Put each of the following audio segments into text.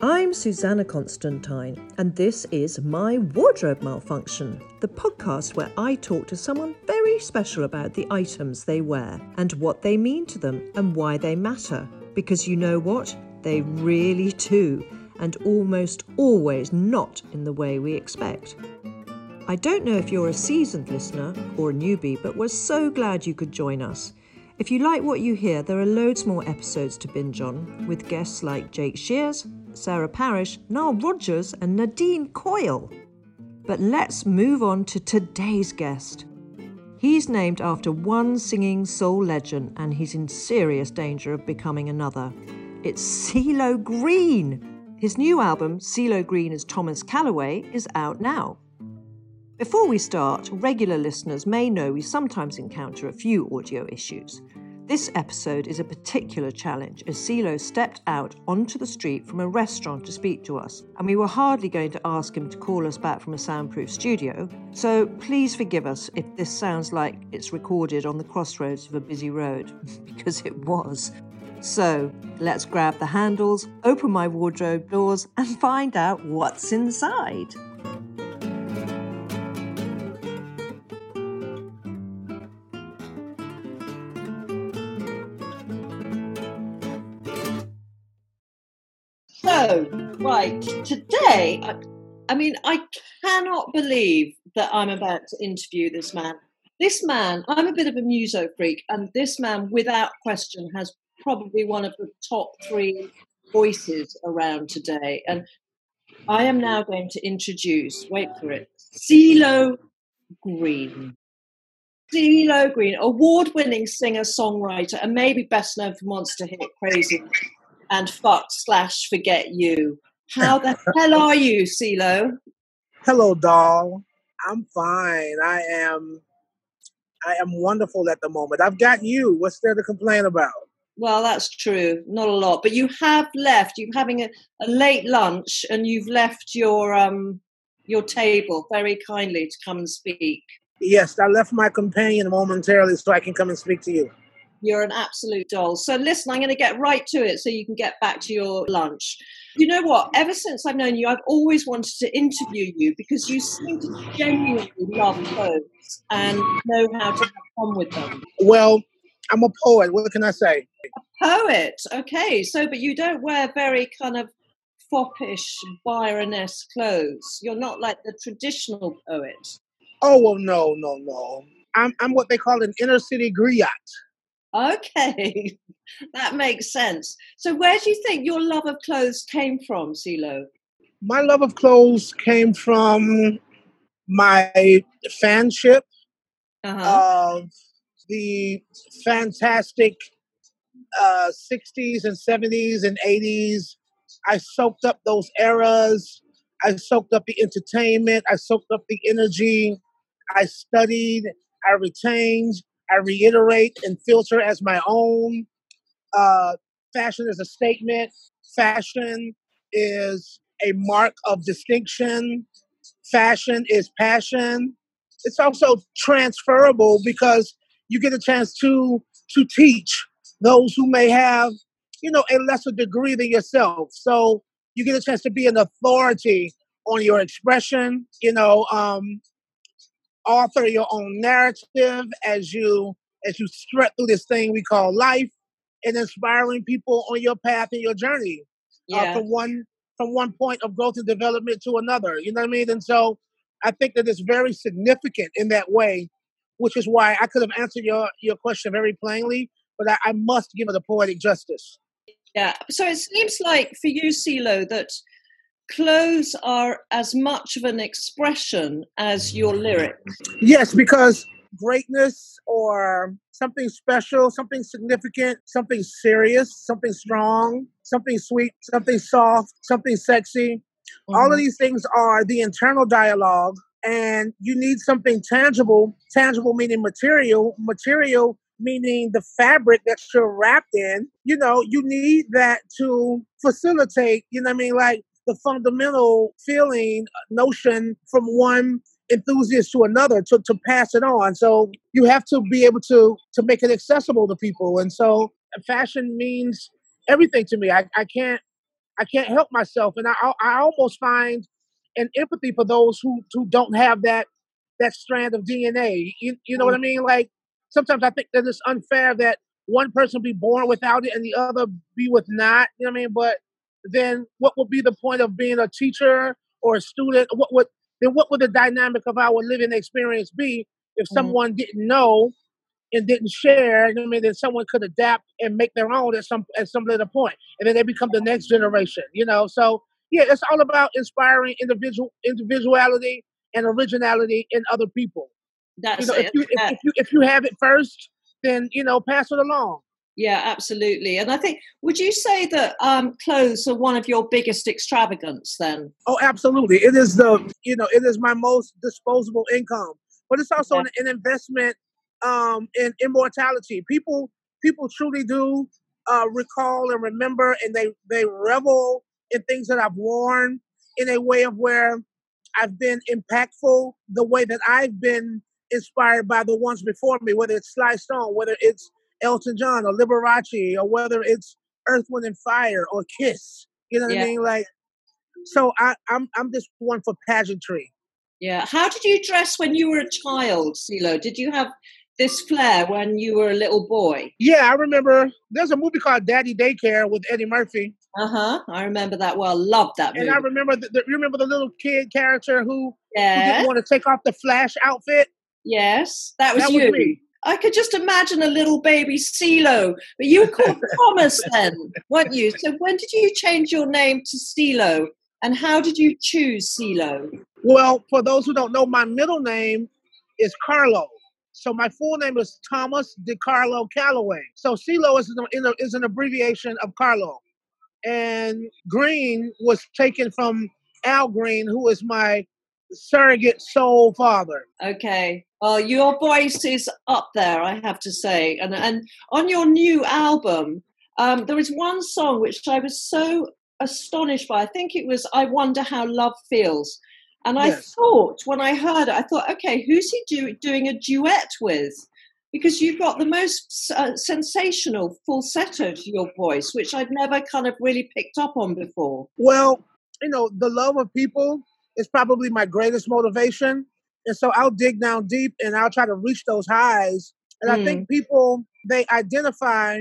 I'm Susannah Constantine, and this is My Wardrobe Malfunction, the podcast where I talk to someone very special about the items they wear and what they mean to them and why they matter. Because you know what? They really do, and almost always not in the way we expect. I don't know if you're a seasoned listener or a newbie, but we're so glad you could join us. If you like what you hear, there are loads more episodes to binge on with guests like Jake Shears, Sarah Parish, Nile Rodgers, and Nadine Coyle. But let's move on to today's guest. He's named after one singing soul legend, and he's in serious danger of becoming another. It's CeeLo Green. His new album, CeeLo Green as Thomas Callaway, is out now. Before we start, regular listeners may know we sometimes encounter a few audio issues. This episode is a particular challenge as CeeLo stepped out onto the street from a restaurant to speak to us, and we were hardly going to ask him to call us back from a soundproof studio. So please forgive us if this sounds like it's recorded on the crossroads of a busy road, because it was. So let's grab the handles, open my wardrobe doors, and find out what's inside. Right, today, I, I mean, I cannot believe that I'm about to interview this man. This man, I'm a bit of a muso freak, and this man, without question, has probably one of the top three voices around today. And I am now going to introduce, wait for it, CeeLo Green. CeeLo Green, award winning singer songwriter, and maybe best known for Monster Hit Crazy and fuck slash forget you. How the hell are you, CeeLo? Hello, doll. I'm fine. I am. I am wonderful at the moment. I've got you. What's there to complain about? Well, that's true. Not a lot, but you have left. You're having a, a late lunch, and you've left your um your table very kindly to come and speak. Yes, I left my companion momentarily so I can come and speak to you. You're an absolute doll. So, listen, I'm going to get right to it so you can get back to your lunch. You know what? Ever since I've known you, I've always wanted to interview you because you seem to genuinely love clothes and know how to have fun with them. Well, I'm a poet. What can I say? A poet. Okay. So, but you don't wear very kind of foppish Byron-esque clothes. You're not like the traditional poet. Oh, well, no, no, no. I'm, I'm what they call an inner city griot. Okay, that makes sense. So, where do you think your love of clothes came from, CeeLo? My love of clothes came from my fanship uh-huh. of the fantastic uh, 60s and 70s and 80s. I soaked up those eras. I soaked up the entertainment. I soaked up the energy. I studied. I retained. I reiterate and filter as my own. Uh, fashion is a statement. Fashion is a mark of distinction. Fashion is passion. It's also transferable because you get a chance to to teach those who may have, you know, a lesser degree than yourself. So you get a chance to be an authority on your expression. You know, um, author your own narrative as you as you strut through this thing we call life and inspiring people on your path and your journey uh, yeah. uh, from one from one point of growth and development to another you know what i mean and so i think that it's very significant in that way which is why i could have answered your your question very plainly but i, I must give it a poetic justice yeah so it seems like for you CeeLo that clothes are as much of an expression as your lyrics. Yes, because greatness or something special, something significant, something serious, something strong, something sweet, something soft, something sexy. Mm-hmm. All of mm-hmm. these things are the internal dialogue, and you need something tangible. Tangible meaning material, material meaning the fabric that you're wrapped in. You know, you need that to facilitate, you know I mean? Like the fundamental feeling, uh, notion from one enthusiast to another to, to pass it on. So you have to be able to to make it accessible to people. And so fashion means everything to me. I, I can't I can't help myself. And I I almost find an empathy for those who who don't have that that strand of DNA. You, you know what I mean? Like sometimes I think that it's unfair that one person be born without it and the other be with not. You know what I mean? But then what would be the point of being a teacher or a student? What would then what would the dynamic of our living experience be if mm-hmm. someone didn't know and didn't share? I mean, then someone could adapt and make their own at some at some later point, and then they become the next generation. You know, so yeah, it's all about inspiring individual individuality and originality in other people. That's you know, it. If you, if, if you if you have it first, then you know pass it along. Yeah, absolutely. And I think, would you say that um, clothes are one of your biggest extravagance then? Oh, absolutely. It is the, you know, it is my most disposable income, but it's also yeah. an, an, investment um, in immortality. People, people truly do uh, recall and remember, and they they revel in things that I've worn in a way of where I've been impactful, the way that I've been inspired by the ones before me, whether it's Sly Stone, whether it's Elton John or Liberace or whether it's Earth, Wind and Fire or Kiss. You know what yeah. I mean? Like, so I, I'm I'm just one for pageantry. Yeah. How did you dress when you were a child, CeeLo? Did you have this flair when you were a little boy? Yeah, I remember. There's a movie called Daddy Daycare with Eddie Murphy. Uh huh. I remember that well. Loved that movie. And I remember the, the, remember the little kid character who, yes. who didn't want to take off the Flash outfit. Yes, that was that you. Was me. I could just imagine a little baby CeeLo, but you were called Thomas then, weren't you? So when did you change your name to CeeLo, and how did you choose CeeLo? Well, for those who don't know, my middle name is Carlo. So my full name is Thomas DeCarlo Callaway. So CeeLo is an, is an abbreviation of Carlo. And Green was taken from Al Green, who is my surrogate soul father. Okay. Well, your voice is up there, I have to say. And and on your new album, um, there is one song which I was so astonished by. I think it was "I Wonder How Love Feels," and I yes. thought when I heard it, I thought, okay, who's he do, doing a duet with? Because you've got the most uh, sensational falsetto to your voice, which I'd never kind of really picked up on before. Well, you know, the love of people is probably my greatest motivation. And so I'll dig down deep and I'll try to reach those highs. And mm. I think mm. people they identify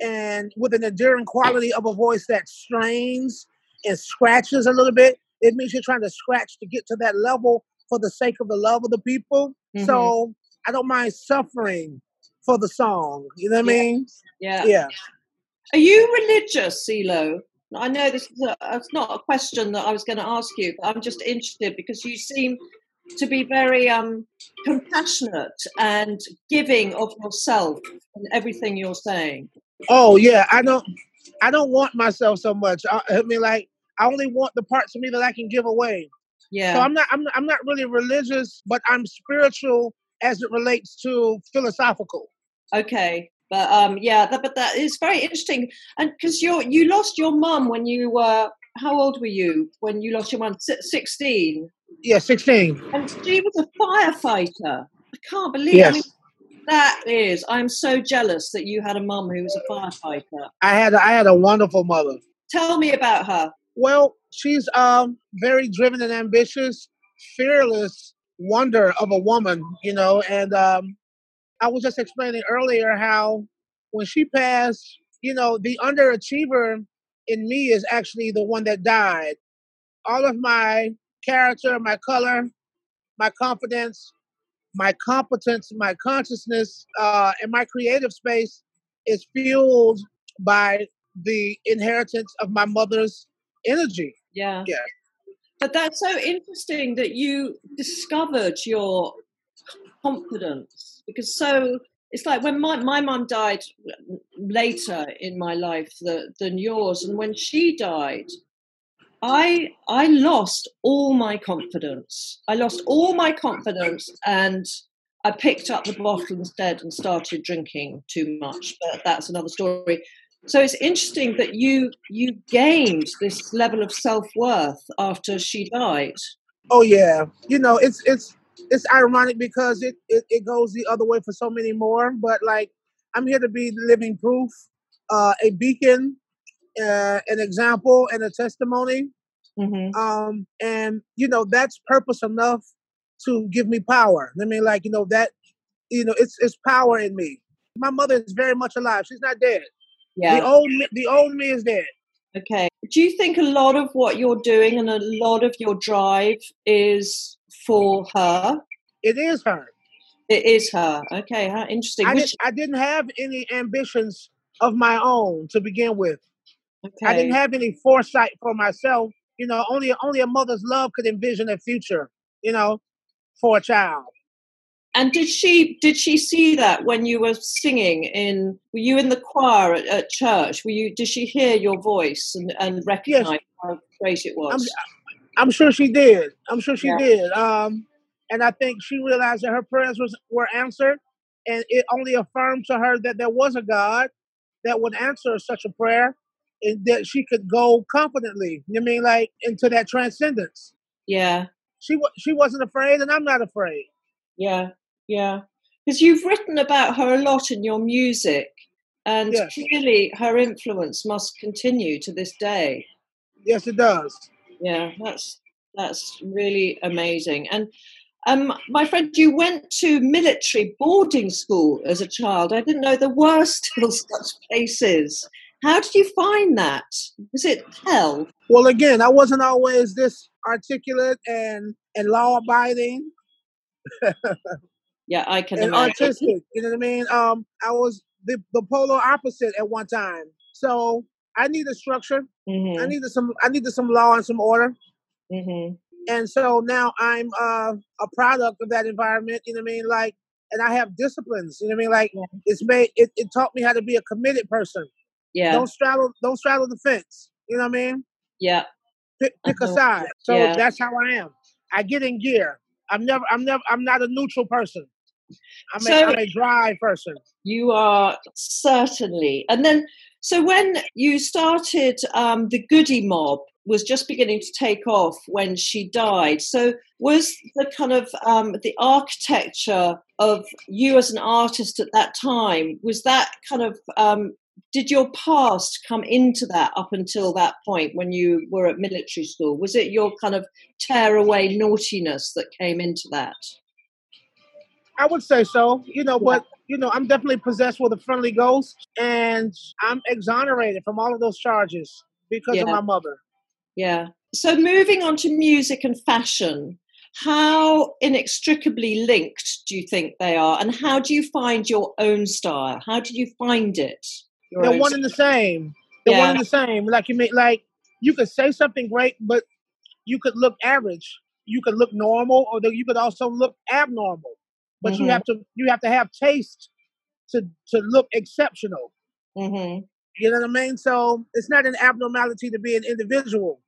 and with an enduring quality of a voice that strains and scratches a little bit. It means you're trying to scratch to get to that level for the sake of the love of the people. Mm-hmm. So I don't mind suffering for the song. You know what yeah. I mean? Yeah. Yeah. Are you religious, CeeLo? I know this is a, it's not a question that I was going to ask you, but I'm just interested because you seem to be very um, compassionate and giving of yourself and everything you're saying. Oh yeah, I don't, I don't want myself so much. I, I mean, like I only want the parts of me that I can give away. Yeah. So I'm not, I'm, I'm not really religious, but I'm spiritual as it relates to philosophical. Okay. But um, yeah, that, but that is very interesting, and because you you lost your mum when you were how old were you when you lost your mum? Sixteen. Yeah, sixteen. And she was a firefighter. I can't believe. Yes. I mean, that is. I'm so jealous that you had a mum who was a firefighter. I had I had a wonderful mother. Tell me about her. Well, she's um very driven and ambitious, fearless wonder of a woman, you know, and um I was just explaining earlier how when she passed, you know, the underachiever in me is actually the one that died. All of my character, my color, my confidence, my competence, my consciousness, uh, and my creative space is fueled by the inheritance of my mother's energy. Yeah. Yeah. But that's so interesting that you discovered your confidence because so it's like when my my mum died later in my life the, than yours, and when she died, I I lost all my confidence. I lost all my confidence, and I picked up the bottle instead and started drinking too much. But that's another story. So it's interesting that you you gained this level of self worth after she died. Oh yeah, you know it's it's it's ironic because it, it, it goes the other way for so many more. But like, I'm here to be living proof, uh, a beacon, uh, an example, and a testimony. Mm-hmm. Um, and you know that's purpose enough to give me power. I mean, like you know that, you know, it's it's power in me. My mother is very much alive. She's not dead. Yeah. The old me, the old me is dead. Okay. Do you think a lot of what you're doing and a lot of your drive is for her? It is her. It is her. Okay, how interesting. I, did, I didn't have any ambitions of my own to begin with. Okay. I didn't have any foresight for myself. You know, only only a mother's love could envision a future. You know, for a child. And did she did she see that when you were singing in? Were you in the choir at, at church? Were you? Did she hear your voice and and recognize yes. how great it was? I'm, I'm, sure she did. I'm sure she yeah. did. Um, and I think she realized that her prayers was, were answered, and it only affirmed to her that there was a God that would answer such a prayer, and that she could go confidently. You know I mean like into that transcendence? Yeah. She she wasn't afraid, and I'm not afraid. Yeah, yeah. Because you've written about her a lot in your music, and yes. clearly her influence must continue to this day. Yes, it does. Yeah, that's that's really amazing. And um, my friend, you went to military boarding school as a child. I didn't know there were still such places. How did you find that? Was it hell? Well, again, I wasn't always this articulate and and law abiding. yeah, I can and imagine. artistic. You know what I mean? Um, I was the the polar opposite at one time. So I needed structure. Mm-hmm. I needed some. I needed some law and some order. Mm-hmm and so now I'm uh, a product of that environment. You know what I mean? Like, and I have disciplines. You know what I mean? Like, yeah. it's made it, it taught me how to be a committed person. Yeah. Don't straddle don't straddle the fence. You know what I mean? Yeah. Pick, pick uh-huh. a side. So yeah. that's how I am. I get in gear. I'm never. I'm never. I'm not a neutral person. I'm, so, a, I'm a dry person. You are certainly. And then, so when you started um, the Goodie Mob, was just beginning to take off when she died. So, was the kind of um, the architecture of you as an artist at that time was that kind of um, did your past come into that up until that point when you were at military school? Was it your kind of tear away naughtiness that came into that? I would say so. You know, but you know, I'm definitely possessed with a friendly ghost, and I'm exonerated from all of those charges because yeah. of my mother. Yeah. So moving on to music and fashion, how inextricably linked do you think they are, and how do you find your own style? How did you find it? They're one and the same. They're yeah. one and the same. Like you mean, like you could say something great, but you could look average. You could look normal, or you could also look abnormal. But mm-hmm. you have to you have to have taste to to look exceptional. Mm-hmm. You know what I mean? So it's not an abnormality to be an individual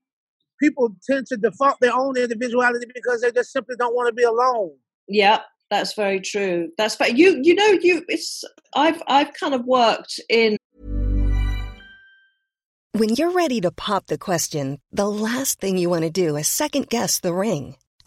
people tend to default their own individuality because they just simply don't want to be alone. Yeah, that's very true. That's but you you know you it's I've I've kind of worked in When you're ready to pop the question, the last thing you want to do is second guess the ring.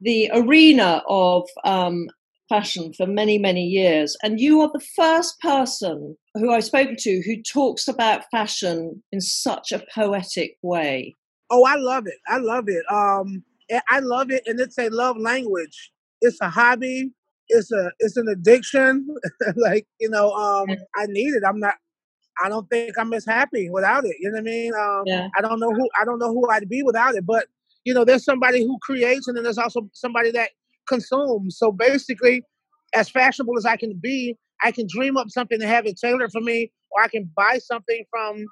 The arena of um, fashion for many, many years. And you are the first person who I've spoken to who talks about fashion in such a poetic way. Oh, I love it. I love it. Um, I love it, and it's a love language. It's a hobby. It's a it's an addiction. like you know, um, I need it. I'm not. I don't think I'm as happy without it. You know what I mean? Um, yeah. I don't know who I don't know who I'd be without it. But you know, there's somebody who creates, and then there's also somebody that consumes. So basically, as fashionable as I can be, I can dream up something and have it tailored for me, or I can buy something from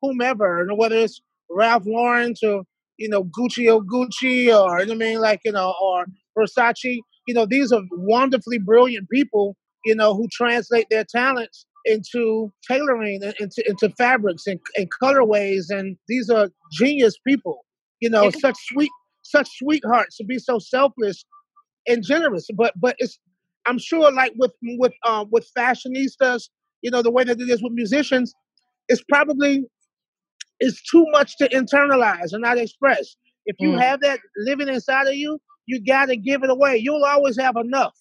whomever, you know, whether it's Ralph Lauren or, you know Gucci or Gucci, or you know I mean, like you know, or Versace. You know, these are wonderfully brilliant people. You know, who translate their talents into tailoring, into into fabrics and, and colorways, and these are genius people. You know, such sweet, such sweethearts to be so selfless and generous. But but it's I'm sure like with with um with fashionistas, you know, the way that it is with musicians, it's probably it's too much to internalize and not express. If you mm. have that living inside of you, you got to give it away. You'll always have enough.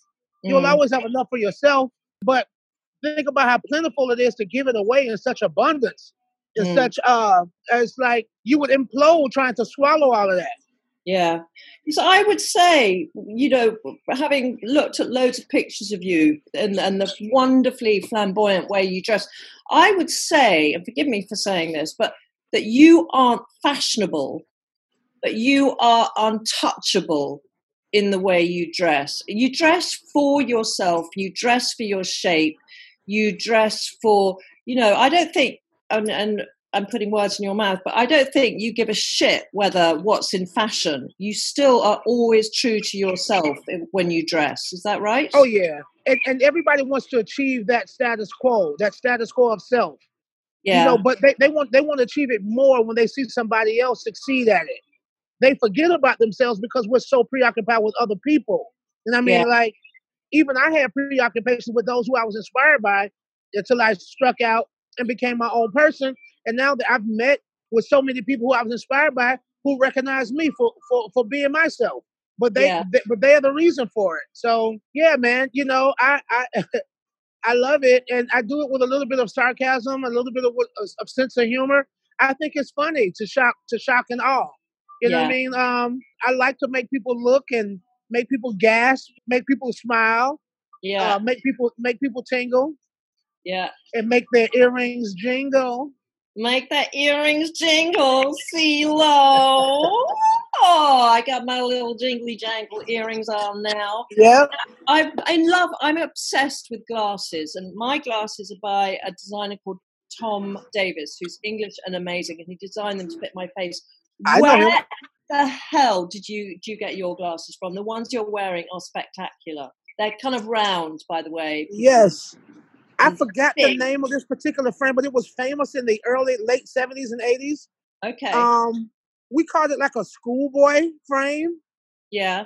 You'll mm. always have enough for yourself. But think about how plentiful it is to give it away in such abundance. In mm. such uh, it's like you would implode trying to swallow all of that. Yeah. So I would say, you know, having looked at loads of pictures of you and, and the wonderfully flamboyant way you dress, I would say, and forgive me for saying this, but that you aren't fashionable, but you are untouchable in the way you dress. You dress for yourself, you dress for your shape, you dress for, you know, I don't think, and, and I'm putting words in your mouth, but I don't think you give a shit whether what's in fashion. You still are always true to yourself when you dress. Is that right? Oh yeah, and, and everybody wants to achieve that status quo, that status quo of self. Yeah. You know, but they, they want they want to achieve it more when they see somebody else succeed at it. They forget about themselves because we're so preoccupied with other people. And I mean, yeah. like, even I had preoccupations with those who I was inspired by until I struck out and became my own person. And now that I've met with so many people who I was inspired by who recognize me for for, for being myself. But they, yeah. they but they are the reason for it. So yeah, man, you know, I I I love it, and I do it with a little bit of sarcasm, a little bit of, of sense of humor. I think it's funny to shock to shock and awe. You know yeah. what I mean? Um, I like to make people look and make people gasp, make people smile. Yeah. Uh, make people make people tingle. Yeah. And make their earrings jingle. Make the earrings jingle, CeeLo. Oh, I got my little jingly jangle earrings on now. Yeah. I I love I'm obsessed with glasses and my glasses are by a designer called Tom Davies, who's English and amazing, and he designed them to fit my face. I Where the hell did you do you get your glasses from? The ones you're wearing are spectacular. They're kind of round, by the way. Yes. I forgot the name of this particular frame, but it was famous in the early late seventies and eighties. Okay. Um, we called it like a schoolboy frame. Yeah.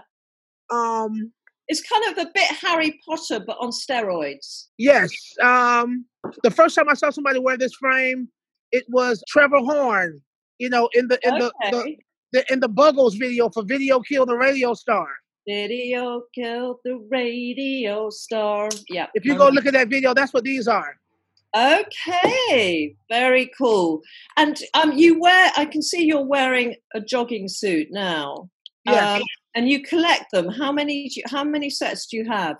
Um, it's kind of a bit Harry Potter, but on steroids. Yes. Um, the first time I saw somebody wear this frame, it was Trevor Horn. You know, in the in okay. the, the, the in the Buggles video for "Video Kill the Radio Star." Video killed the radio star. Yeah. If you go look at that video, that's what these are. Okay, very cool. And um, you wear. I can see you're wearing a jogging suit now. Yeah. Um, and you collect them. How many? You, how many sets do you have?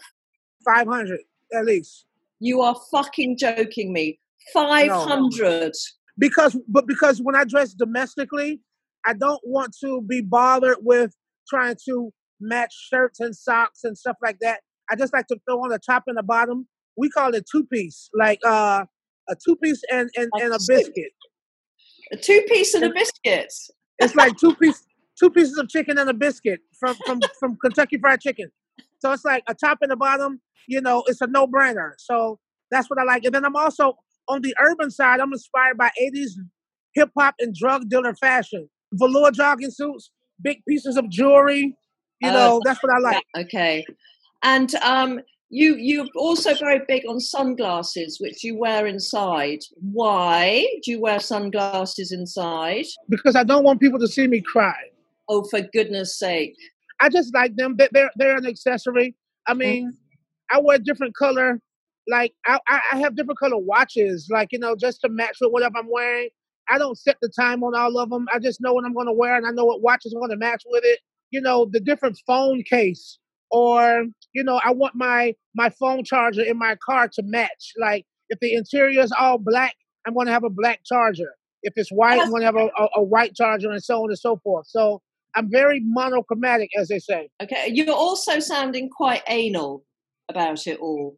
Five hundred at least. You are fucking joking me. Five hundred. No. Because, but because when I dress domestically, I don't want to be bothered with trying to match shirts and socks and stuff like that. I just like to throw on the top and the bottom. We call it two piece, like uh, a two piece and, and, and a biscuit. A two piece and a biscuit. It's like two piece two pieces of chicken and a biscuit from from from Kentucky Fried Chicken. So it's like a top and a bottom. You know, it's a no brainer. So that's what I like. And then I'm also on the urban side. I'm inspired by 80s hip hop and drug dealer fashion. Velour jogging suits, big pieces of jewelry. You uh, know, that's what I like. Okay. And um, you you're also very big on sunglasses, which you wear inside. Why do you wear sunglasses inside? Because I don't want people to see me cry. Oh, for goodness sake! I just like them. They're they're an accessory. I mm-hmm. mean, mm-hmm. I wear different color. Like I I have different color watches, like you know, just to match with whatever I'm wearing. I don't set the time on all of them. I just know what I'm going to wear, and I know what watch is going to match with it. You know, the different phone case or you know i want my my phone charger in my car to match. Like if the interior is all black i'm going to have a black charger. If it's white i'm going to have a, a, a, white charger and so on and so forth. So i'm very monochromatic as they say. Okay you're also sounding quite anal about it all.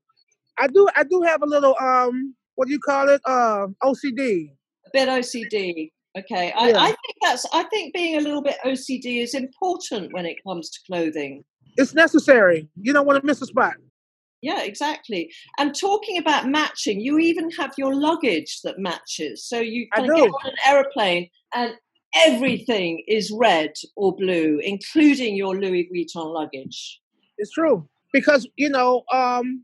I do i do have a little um what do you call it? Uh ocd a bit ocd okay I, yeah. I think that's i think being a little bit ocd is important when it comes to clothing it's necessary. You don't want to miss a spot. Yeah, exactly. And talking about matching, you even have your luggage that matches. So you can get on an aeroplane and everything is red or blue, including your Louis Vuitton luggage. It's true. Because, you know, um,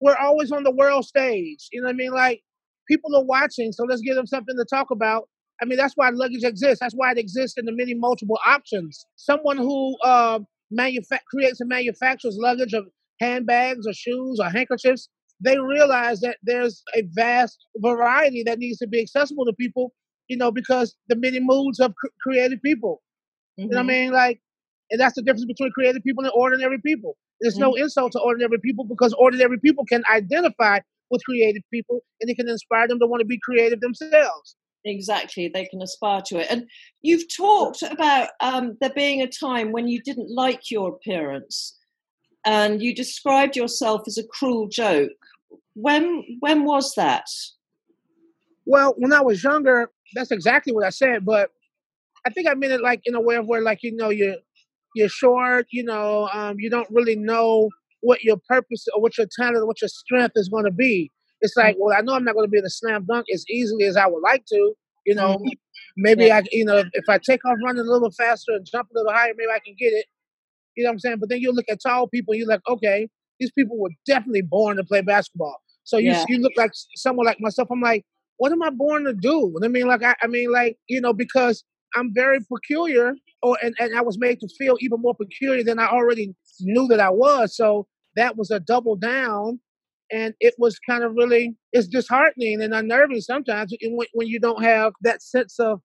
we're always on the world stage. You know what I mean? Like people are watching, so let's give them something to talk about. I mean, that's why luggage exists. That's why it exists in the many multiple options. Someone who uh, manufa- creates and manufactures luggage of handbags or shoes or handkerchiefs, they realize that there's a vast variety that needs to be accessible to people, you know, because the many moods of cr- creative people. Mm-hmm. You know what I mm-hmm. mean? Like, and that's the difference between creative people and ordinary people. There's mm-hmm. no insult to ordinary people because ordinary people can identify with creative people and it can inspire them to want to be creative themselves. Exactly, they can aspire to it. And you've talked about um, there being a time when you didn't like your appearance, and you described yourself as a cruel joke. When when was that? Well, when I was younger, that's exactly what I said. But I think I meant it like in a way of where, like you know, you're you're short. You know, um, you don't really know what your purpose or what your talent or what your strength is going to be it's like, well, I know I'm not going to be able to slam dunk as easily as I would like to. You know, mm-hmm. maybe yeah. I, you know, if I take off running a little faster and jump a little higher, maybe I can get it. You know what I'm saying? But then you look at tall people, you're like, okay, these people were definitely born to play basketball. So you yeah. you look like someone like myself. I'm like, what am I born to do? I mean, like, I, I mean, like, you know, because I'm very peculiar, or and, and I was made to feel even more peculiar than I already knew that I was. So that was a double down and it was kind of really it's disheartening and unnerving sometimes when, when you don't have that sense of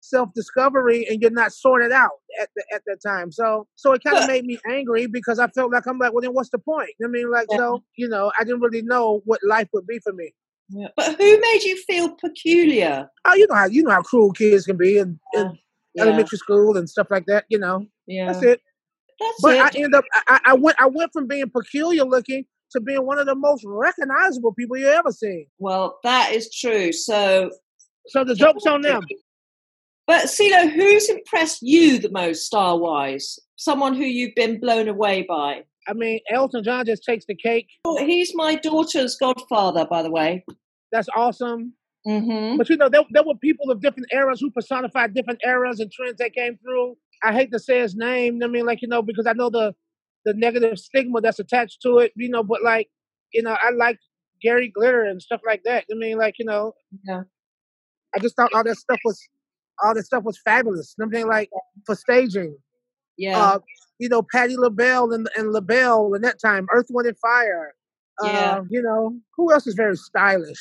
self-discovery and you're not sorted out at the, at that time so so it kind of made me angry because i felt like i'm like well then what's the point i mean like yeah. so you know i didn't really know what life would be for me yeah. but who made you feel peculiar oh you know how you know how cruel kids can be in, in oh, yeah. elementary school and stuff like that you know yeah that's it that's but it. I end up I, I went I went from being peculiar looking to being one of the most recognizable people you ever seen. Well, that is true. So, so the joke's on them. But CeeLo, who's impressed you the most star wise? Someone who you've been blown away by? I mean, Elton John just takes the cake. Oh, he's my daughter's godfather, by the way. That's awesome. Mm-hmm. But you know, there, there were people of different eras who personified different eras and trends that came through. I hate to say his name. I mean, like you know, because I know the the negative stigma that's attached to it, you know, but like, you know, I like Gary Glitter and stuff like that. I mean, like, you know, yeah. I just thought all that stuff was all that stuff was fabulous. I mean, like for staging. Yeah. Uh, you know, Patti LaBelle and and LaBelle in that time, Earth, Wind and Fire. Yeah. Uh, you know, who else is very stylish?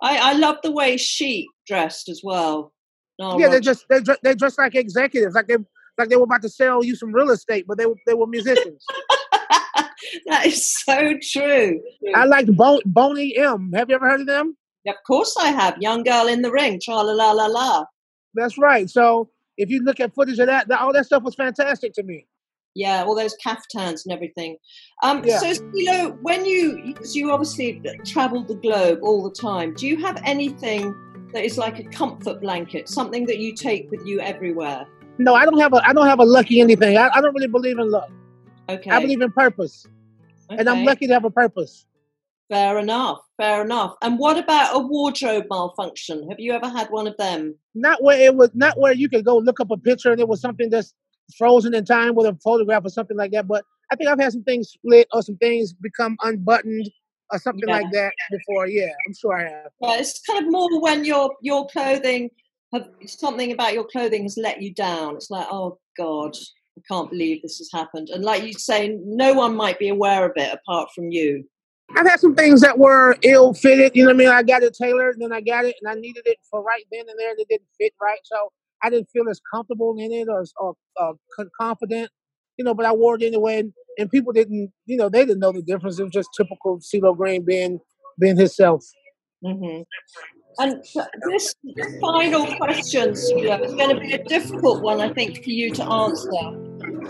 I, I love the way she dressed as well. No, yeah, they just they they dress like executives, like they like they were about to sell you some real estate, but they were they were musicians. that is so true. I liked Bo- Boney M. Have you ever heard of them? Of course I have. Young girl in the ring, tra la la la la. That's right. So if you look at footage of that, that all that stuff was fantastic to me. Yeah, all those caftans and everything. Um, yeah. So, you know, when you, you obviously travel the globe all the time, do you have anything that is like a comfort blanket, something that you take with you everywhere? No, I don't have a I don't have a lucky anything. I, I don't really believe in luck. Okay. I believe in purpose, okay. and I'm lucky to have a purpose. Fair enough. Fair enough. And what about a wardrobe malfunction? Have you ever had one of them? Not where it was. Not where you could go look up a picture and it was something that's frozen in time with a photograph or something like that. But I think I've had some things split or some things become unbuttoned or something yeah. like that before. Yeah, I'm sure I have. Yeah, it's kind of more when your your clothing have something about your clothing has let you down. It's like, oh God, I can't believe this has happened. And like you say, no one might be aware of it apart from you. I've had some things that were ill fitted. You know what I mean? I got it tailored, and then I got it, and I needed it for right then and there, and it didn't fit right. So I didn't feel as comfortable in it or, or uh, confident, you know. But I wore it anyway, and, and, people didn't, you know, they didn't know the difference. It was just typical CeeLo Green being being himself. Mm-hmm. And this final question, Sula, is going to be a difficult one, I think, for you to answer.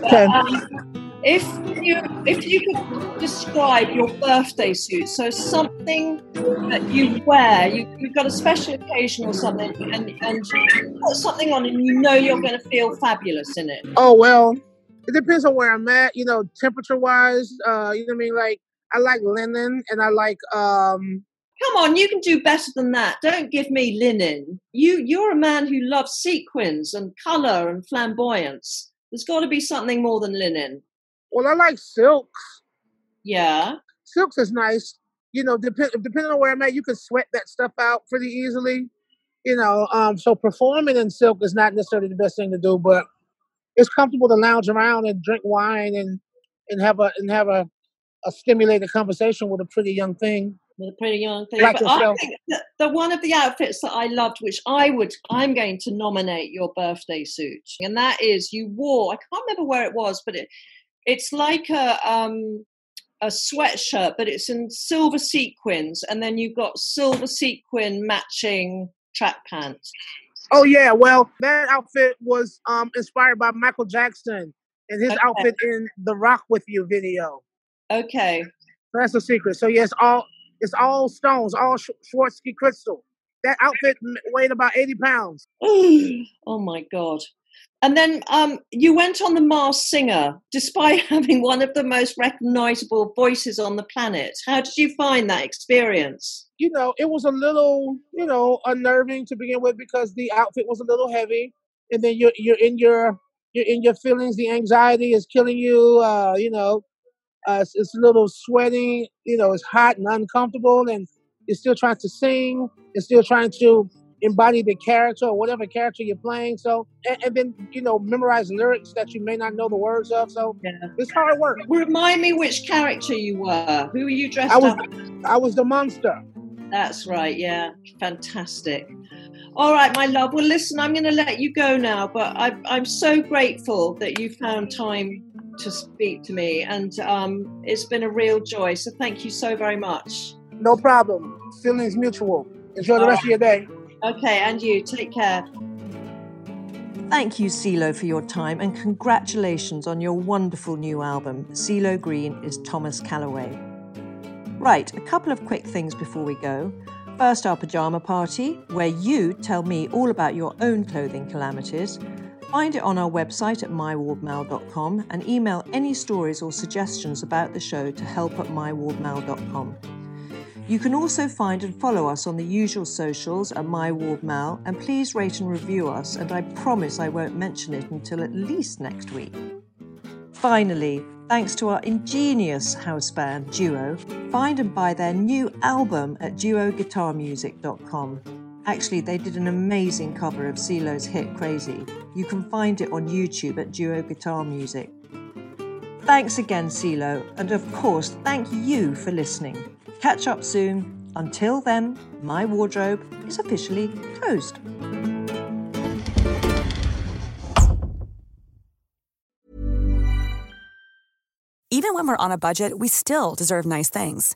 But, okay. Um, if you if you could describe your birthday suit, so something that you wear, you, have got a special occasion or something, and and you put something on, and you know you're going to feel fabulous in it. Oh well, it depends on where I'm at. You know, temperature wise, uh, you know what I mean. Like I like linen, and I like. um Come on, you can do better than that. Don't give me linen. You you're a man who loves sequins and color and flamboyance. There's got to be something more than linen. Well, I like silks. Yeah. Silks is nice. You know, depend, depending on where I'm at, you can sweat that stuff out pretty easily. You know, um, so performing in silk is not necessarily the best thing to do, but it's comfortable to lounge around and drink wine and and have a and have a, a stimulated conversation with a pretty young thing. A pretty young thing. Like but I think the one of the outfits that I loved, which I would I'm going to nominate your birthday suit. And that is you wore, I can't remember where it was, but it it's like a um, a sweatshirt, but it's in silver sequins, and then you've got silver sequin matching track pants. Oh yeah, well that outfit was um, inspired by Michael Jackson and his okay. outfit in the Rock with You video. Okay, that's the secret. So yes, all it's all stones, all Swarovski crystal. That outfit weighed about eighty pounds. oh my god! And then um, you went on The Masked Singer, despite having one of the most recognizable voices on the planet. How did you find that experience? You know, it was a little, you know, unnerving to begin with because the outfit was a little heavy, and then you're you're in your you're in your feelings. The anxiety is killing you. Uh, you know, uh, it's, it's a little sweaty, You know, it's hot and uncomfortable, and you're still trying to sing. You're still trying to embody the character or whatever character you're playing. So, and, and, then you know, memorize lyrics that you may not know the words of. So, yeah. it's hard work. Remind me which character you were. Who were you dressed I was, up? I was the monster. That's right. Yeah, fantastic. All right, my love. Well, listen, I'm going to let you go now, but I, I'm so grateful that you found time to speak to me, and um, it's been a real joy. So, thank you so very much. No problem. Feelings mutual. Enjoy the rest of your day. Okay, and you. Take care. Thank you, CeeLo, for your time and congratulations on your wonderful new album, CeeLo Green is Thomas Callaway. Right, a couple of quick things before we go. First, our pajama party, where you tell me all about your own clothing calamities. Find it on our website at mywardmal.com and email any stories or suggestions about the show to help at mywardmal.com. You can also find and follow us on the usual socials at MyWardMal, and please rate and review us, and I promise I won't mention it until at least next week. Finally, thanks to our ingenious house band Duo, find and buy their new album at duoguitarmusic.com. Actually, they did an amazing cover of CeeLo's hit Crazy. You can find it on YouTube at Duo Guitar Music. Thanks again, CeeLo, and of course, thank you for listening. Catch up soon. Until then, my wardrobe is officially closed. Even when we're on a budget, we still deserve nice things.